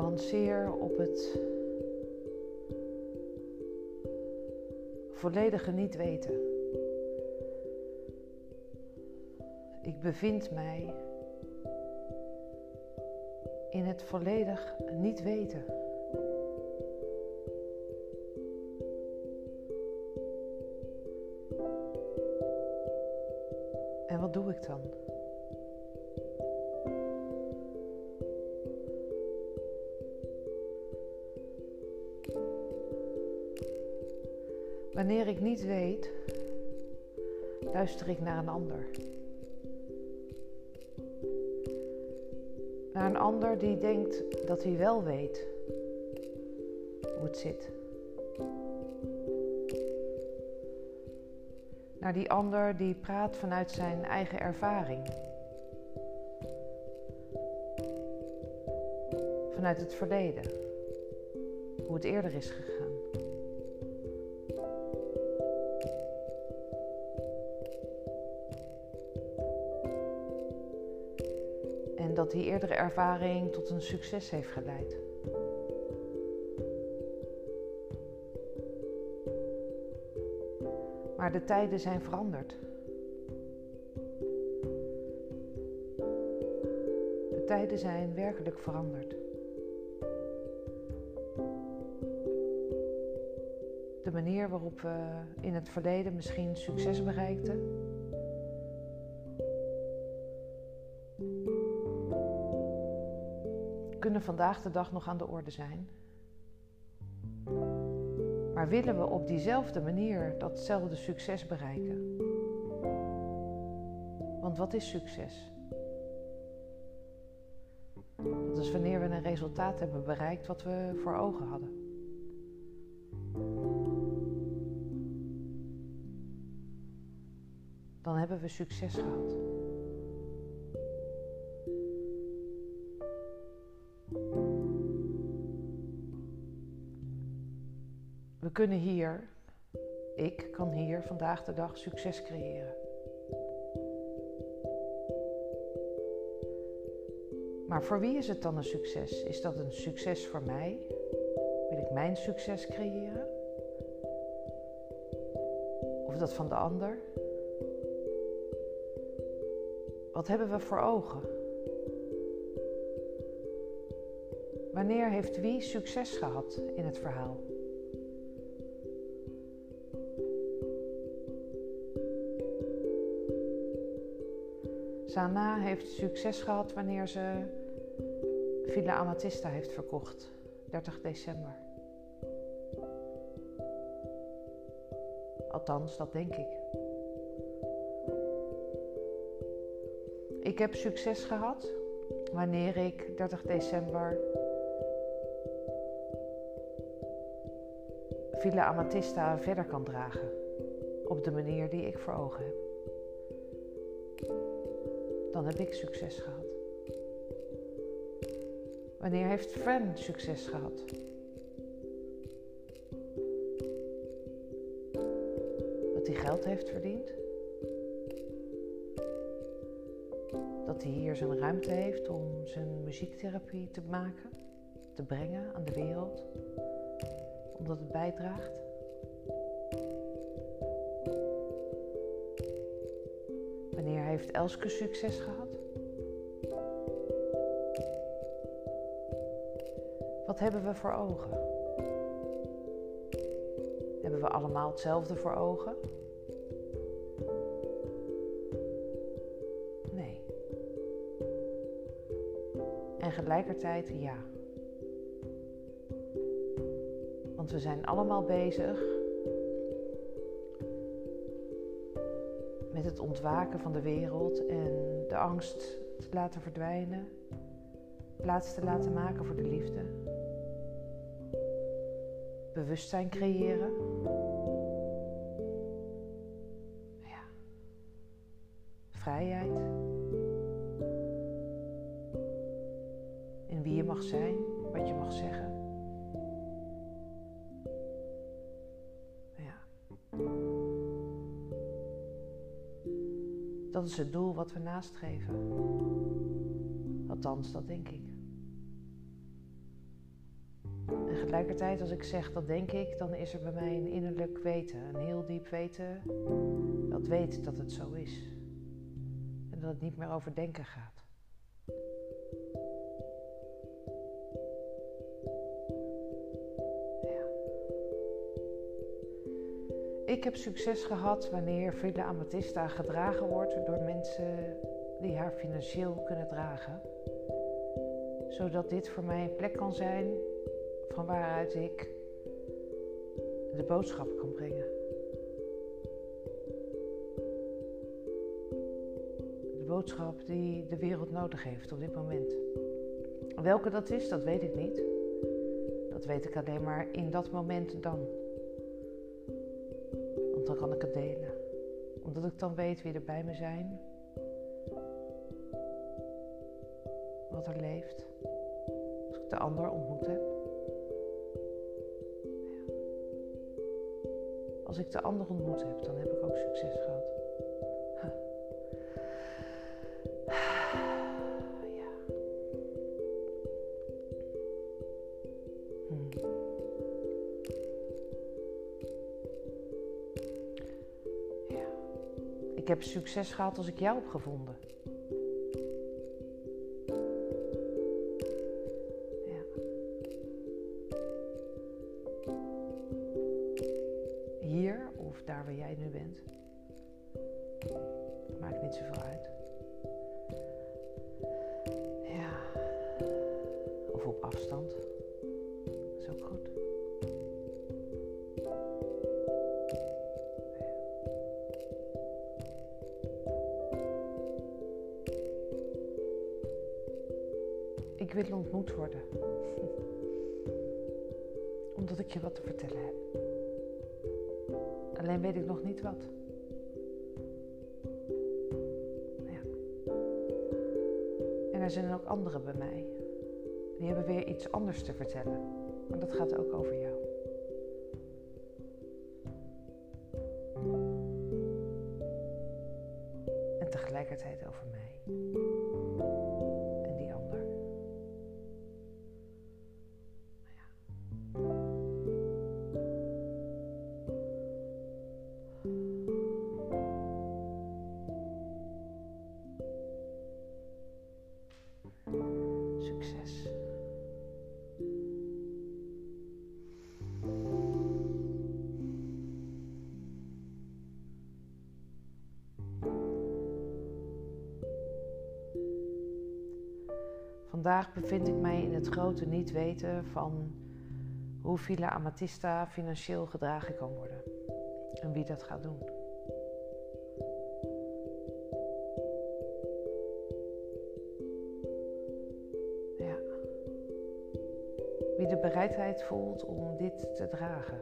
Balanceer op het volledige niet weten. Ik bevind mij in het volledig niet weten. Wanneer ik niet weet, luister ik naar een ander. Naar een ander die denkt dat hij wel weet hoe het zit. Naar die ander die praat vanuit zijn eigen ervaring. Vanuit het verleden. Hoe het eerder is gegaan. Dat die eerdere ervaring tot een succes heeft geleid. Maar de tijden zijn veranderd. De tijden zijn werkelijk veranderd. De manier waarop we in het verleden misschien succes bereikten, kunnen vandaag de dag nog aan de orde zijn. Maar willen we op diezelfde manier datzelfde succes bereiken? Want wat is succes? Dat is wanneer we een resultaat hebben bereikt wat we voor ogen hadden. Dan hebben we succes gehad. We kunnen hier, ik kan hier vandaag de dag succes creëren. Maar voor wie is het dan een succes? Is dat een succes voor mij? Wil ik mijn succes creëren? Of dat van de ander? Wat hebben we voor ogen? Wanneer heeft wie succes gehad in het verhaal? Sana heeft succes gehad wanneer ze Villa Amatista heeft verkocht, 30 december. Althans, dat denk ik. Ik heb succes gehad wanneer ik 30 december Villa Amatista verder kan dragen op de manier die ik voor ogen heb dan heb ik succes gehad. Wanneer heeft Fran succes gehad? Dat hij geld heeft verdiend? Dat hij hier zijn ruimte heeft om zijn muziektherapie te maken, te brengen aan de wereld, omdat het bijdraagt? Heeft Elske succes gehad? Wat hebben we voor ogen? Hebben we allemaal hetzelfde voor ogen? Nee. En tegelijkertijd ja. Want we zijn allemaal bezig het ontwaken van de wereld en de angst te laten verdwijnen plaats te laten maken voor de liefde. Bewustzijn creëren. Ja. Vrijheid. In wie je mag zijn, is het doel wat we nastreven. Althans, dat denk ik. En tegelijkertijd, als ik zeg dat denk ik, dan is er bij mij een innerlijk weten, een heel diep weten, dat weet dat het zo is. En dat het niet meer over denken gaat. Ik heb succes gehad wanneer Villa Amatista gedragen wordt door mensen die haar financieel kunnen dragen. Zodat dit voor mij een plek kan zijn van waaruit ik de boodschap kan brengen. De boodschap die de wereld nodig heeft op dit moment. Welke dat is, dat weet ik niet. Dat weet ik alleen maar in dat moment dan. Kan ik het delen. Omdat ik dan weet wie er bij me zijn. Wat er leeft. Als ik de ander ontmoet heb. Als ik de ander ontmoet heb, dan heb ik ook succes gehad. Ik heb succes gehad als ik jou heb gevonden. daar waar jij nu bent. Maakt niet zoveel uit. Ja. Of op afstand. Ik wil ontmoet worden. Omdat ik je wat te vertellen heb. Alleen weet ik nog niet wat. Ja. En er zijn ook anderen bij mij. Die hebben weer iets anders te vertellen. Maar dat gaat ook over jou. En tegelijkertijd over mij. Vandaag bevind ik mij in het grote niet weten van hoe Villa Amatista financieel gedragen kan worden en wie dat gaat doen. Ja. Wie de bereidheid voelt om dit te dragen,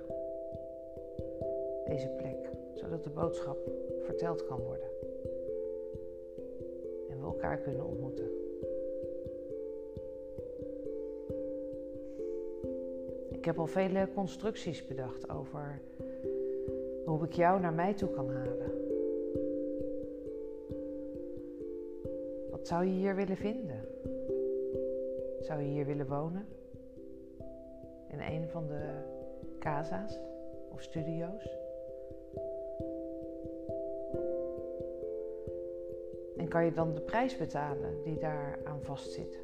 deze plek, zodat de boodschap verteld kan worden en we elkaar kunnen ontmoeten. Heb al vele constructies bedacht over hoe ik jou naar mij toe kan halen. Wat zou je hier willen vinden? Zou je hier willen wonen? In een van de casa's of studio's? En kan je dan de prijs betalen die daar aan vastzit?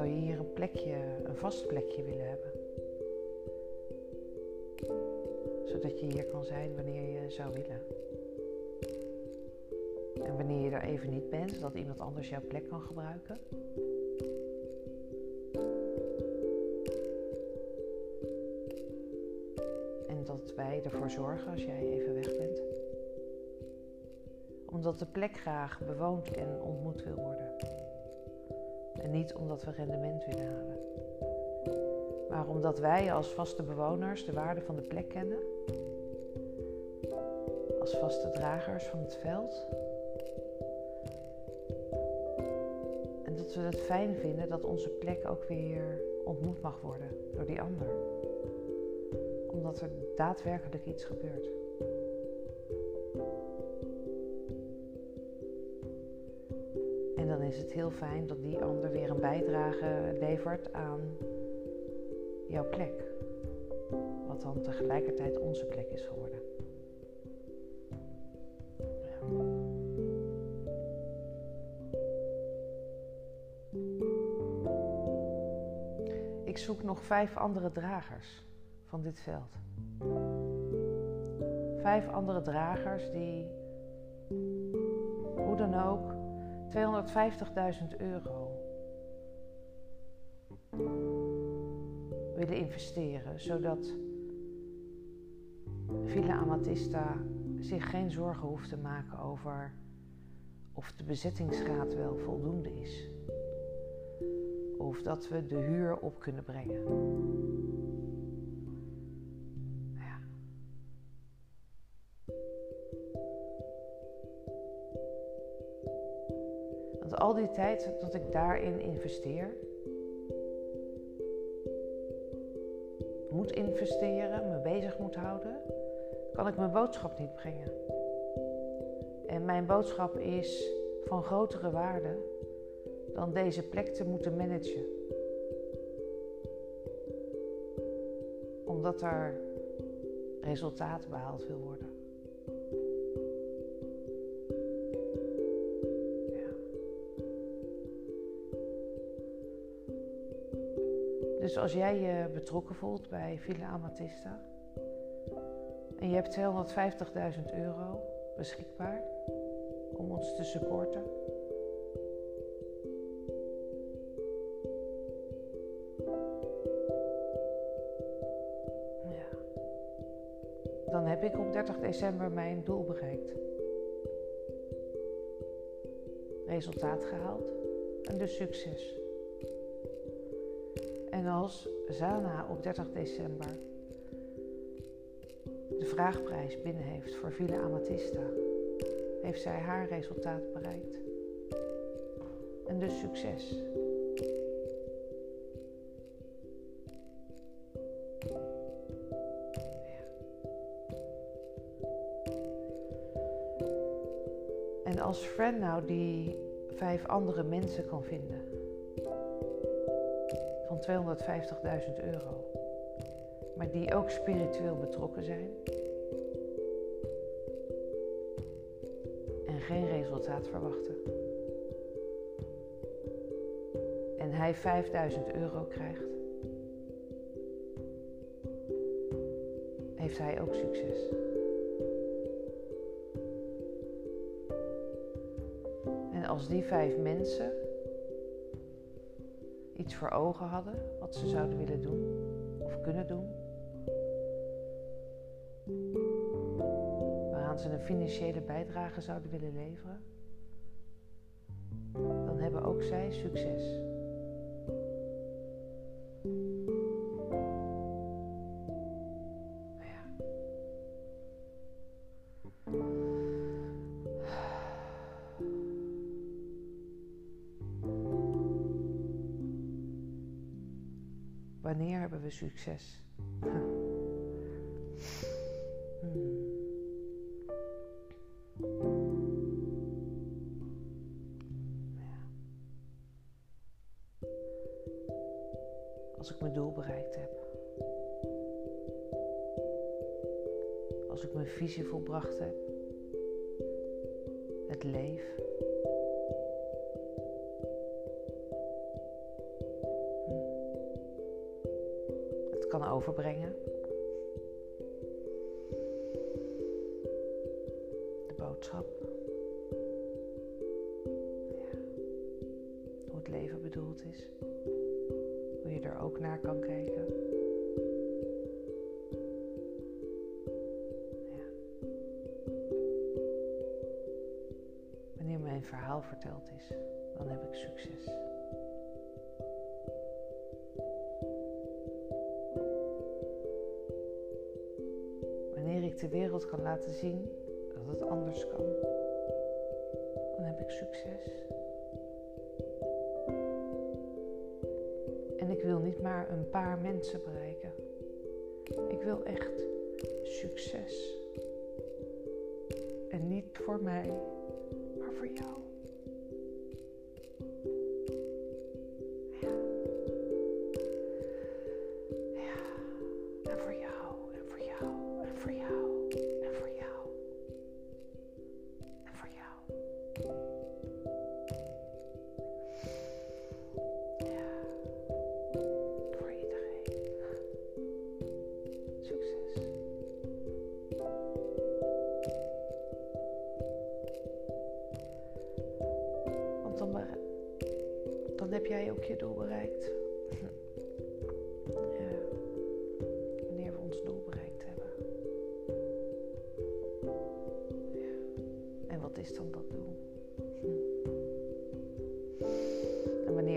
Zou je hier een plekje, een vast plekje willen hebben? Zodat je hier kan zijn wanneer je zou willen. En wanneer je er even niet bent, zodat iemand anders jouw plek kan gebruiken. En dat wij ervoor zorgen als jij even weg bent. omdat de plek graag bewoond en ontmoet wil worden. En niet omdat we rendement willen halen. Maar omdat wij als vaste bewoners de waarde van de plek kennen. Als vaste dragers van het veld. En dat we het fijn vinden dat onze plek ook weer ontmoet mag worden door die ander. Omdat er daadwerkelijk iets gebeurt. Is het heel fijn dat die ander weer een bijdrage levert aan jouw plek. Wat dan tegelijkertijd onze plek is geworden. Ik zoek nog vijf andere dragers van dit veld. Vijf andere dragers die, hoe dan ook, 250.000 euro willen investeren, zodat Villa Amatista zich geen zorgen hoeft te maken over of de bezettingsgraad wel voldoende is. Of dat we de huur op kunnen brengen. Al die tijd dat ik daarin investeer, moet investeren, me bezig moet houden, kan ik mijn boodschap niet brengen. En mijn boodschap is van grotere waarde dan deze plek te moeten managen. Omdat er resultaat behaald wil worden. Dus als jij je betrokken voelt bij Villa Amatista en je hebt 250.000 euro beschikbaar om ons te supporten. Dan heb ik op 30 december mijn doel bereikt. Resultaat gehaald en dus succes. En als Zana op 30 december de vraagprijs binnen heeft voor Villa Amatista, heeft zij haar resultaat bereikt. En dus succes. En als friend nou die vijf andere mensen kan vinden van 250.000 euro, maar die ook spiritueel betrokken zijn en geen resultaat verwachten. En hij 5000 euro krijgt, heeft hij ook succes. En als die vijf mensen voor ogen hadden wat ze zouden willen doen of kunnen doen. Waaraan ze een financiële bijdrage zouden willen leveren. Dan hebben ook zij succes. Wanneer hebben we succes? Hmm. Als ik mijn doel bereikt heb. Als ik mijn visie volbracht heb. Het leef. Overbrengen. De boodschap. Hoe het leven bedoeld is. Hoe je er ook naar kan kijken. Ja. mijn verhaal verteld is, dan heb ik succes. De wereld kan laten zien dat het anders kan, dan heb ik succes. En ik wil niet maar een paar mensen bereiken. Ik wil echt succes. En niet voor mij, maar voor jou.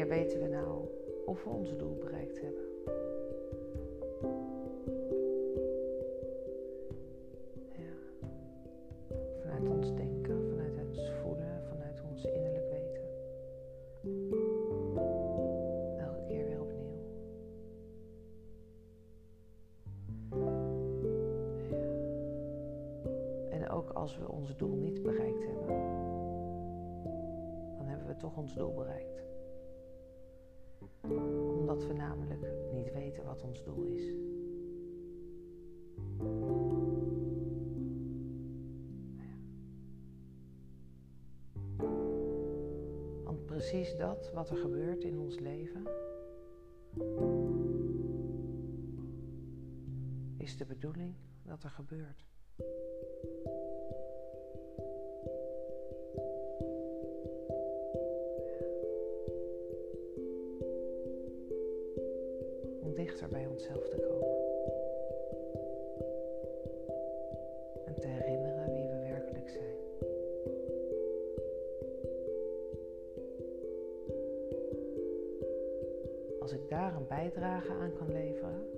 Wanneer weten we nou of we ons doel bereikt hebben? Ja. Vanuit ons denken, vanuit ons voelen, vanuit ons innerlijk weten. ook als we ons doel niet bereikt hebben, dan hebben we toch ons doel bereikt. Omdat we namelijk niet weten wat ons doel is. Want precies dat wat er gebeurt in ons leven, is de bedoeling dat er gebeurt. Dichter bij onszelf te komen. En te herinneren wie we werkelijk zijn. Als ik daar een bijdrage aan kan leveren